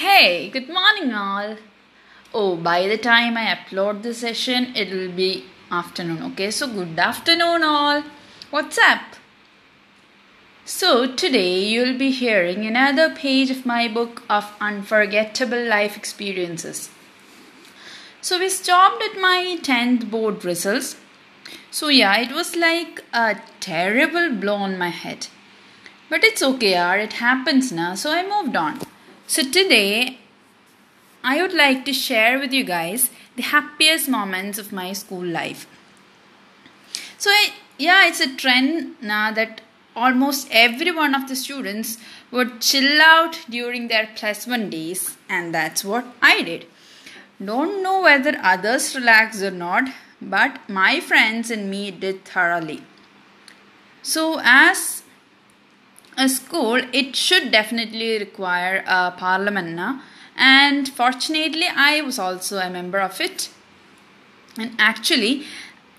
Hey, good morning, all. Oh, by the time I upload the session, it will be afternoon. Okay, so good afternoon, all. What's up? So, today you'll be hearing another page of my book of unforgettable life experiences. So, we stopped at my 10th board results. So, yeah, it was like a terrible blow on my head. But it's okay, it happens now, so I moved on. So, today I would like to share with you guys the happiest moments of my school life. So, I, yeah, it's a trend now that almost every one of the students would chill out during their class plus one days, and that's what I did. Don't know whether others relaxed or not, but my friends and me did thoroughly. So, as a school, it should definitely require a parliament now. And fortunately, I was also a member of it. And actually,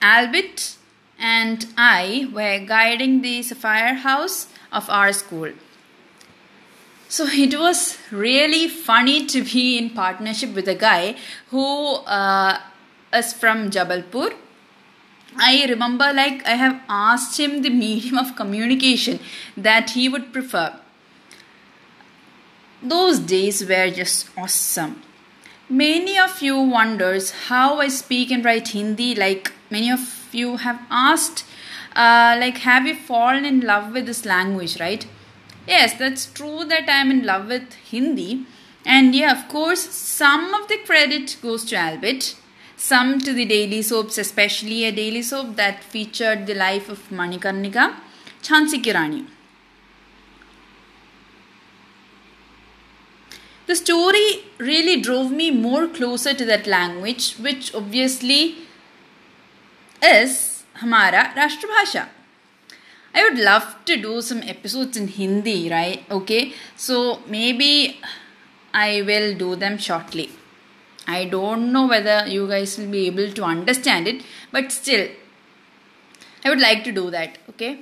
Albert and I were guiding the Sapphire House of our school. So it was really funny to be in partnership with a guy who uh, is from Jabalpur I remember like I have asked him the medium of communication that he would prefer. Those days were just awesome. Many of you wonders how I speak and write Hindi like many of you have asked uh, like have you fallen in love with this language right yes that's true that i'm in love with hindi and yeah of course some of the credit goes to albert some to the daily soaps, especially a daily soap that featured the life of Manikarnika, Jhansi Ki Rani. The story really drove me more closer to that language, which obviously is Hamara Rashtrabhasha. I would love to do some episodes in Hindi, right? Okay, so maybe I will do them shortly. I don't know whether you guys will be able to understand it, but still, I would like to do that. Okay.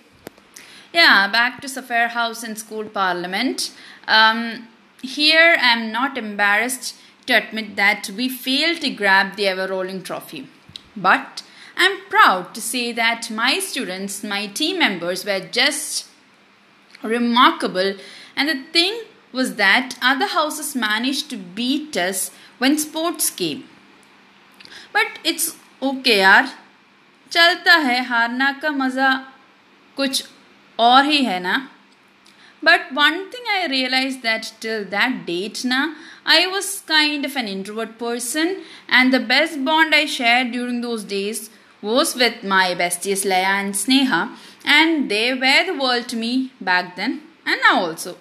Yeah, back to Sapphire House and School Parliament. Um, here, I am not embarrassed to admit that we failed to grab the ever rolling trophy. But I'm proud to say that my students, my team members, were just remarkable. And the thing was that other houses managed to beat us when sports came. But it's okay यार चलता है हारना का मज़ा कुछ और ही है ना but one thing I realized that till that date na, I was kind of an introvert person and the best bond I shared during those days was with my besties Leia and Sneha and they were the world to me back then and now also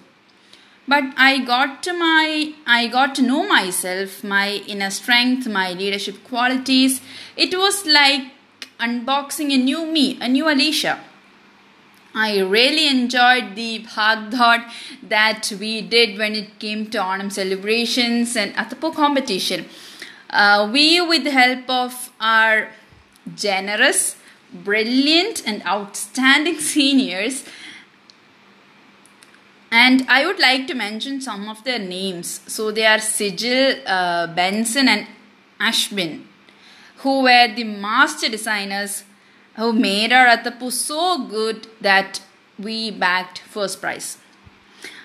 but i got to my i got to know myself my inner strength my leadership qualities it was like unboxing a new me a new alicia i really enjoyed the bhagdod that we did when it came to Onam celebrations and Atapu competition. Uh, we, with the help of our generous, brilliant, and outstanding seniors, and I would like to mention some of their names. So they are Sigil, uh, Benson, and Ashbin, who were the master designers who made our Atapu so good that we bagged first prize.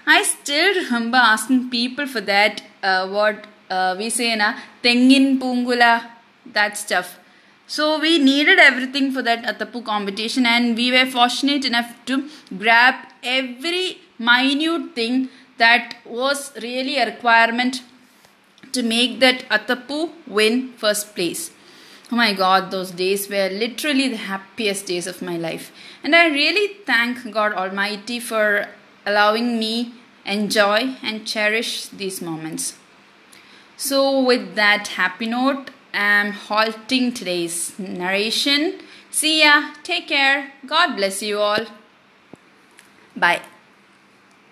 I still remember asking people for that, uh, what uh, we say na, Tengin Pungula, that stuff. So we needed everything for that Atapu competition, and we were fortunate enough to grab every minute thing that was really a requirement to make that Atapu win first place. Oh my god, those days were literally the happiest days of my life. And I really thank God Almighty for allowing me enjoy and cherish these moments. So with that happy note, I'm halting today's narration. See ya. Take care. God bless you all. Bye.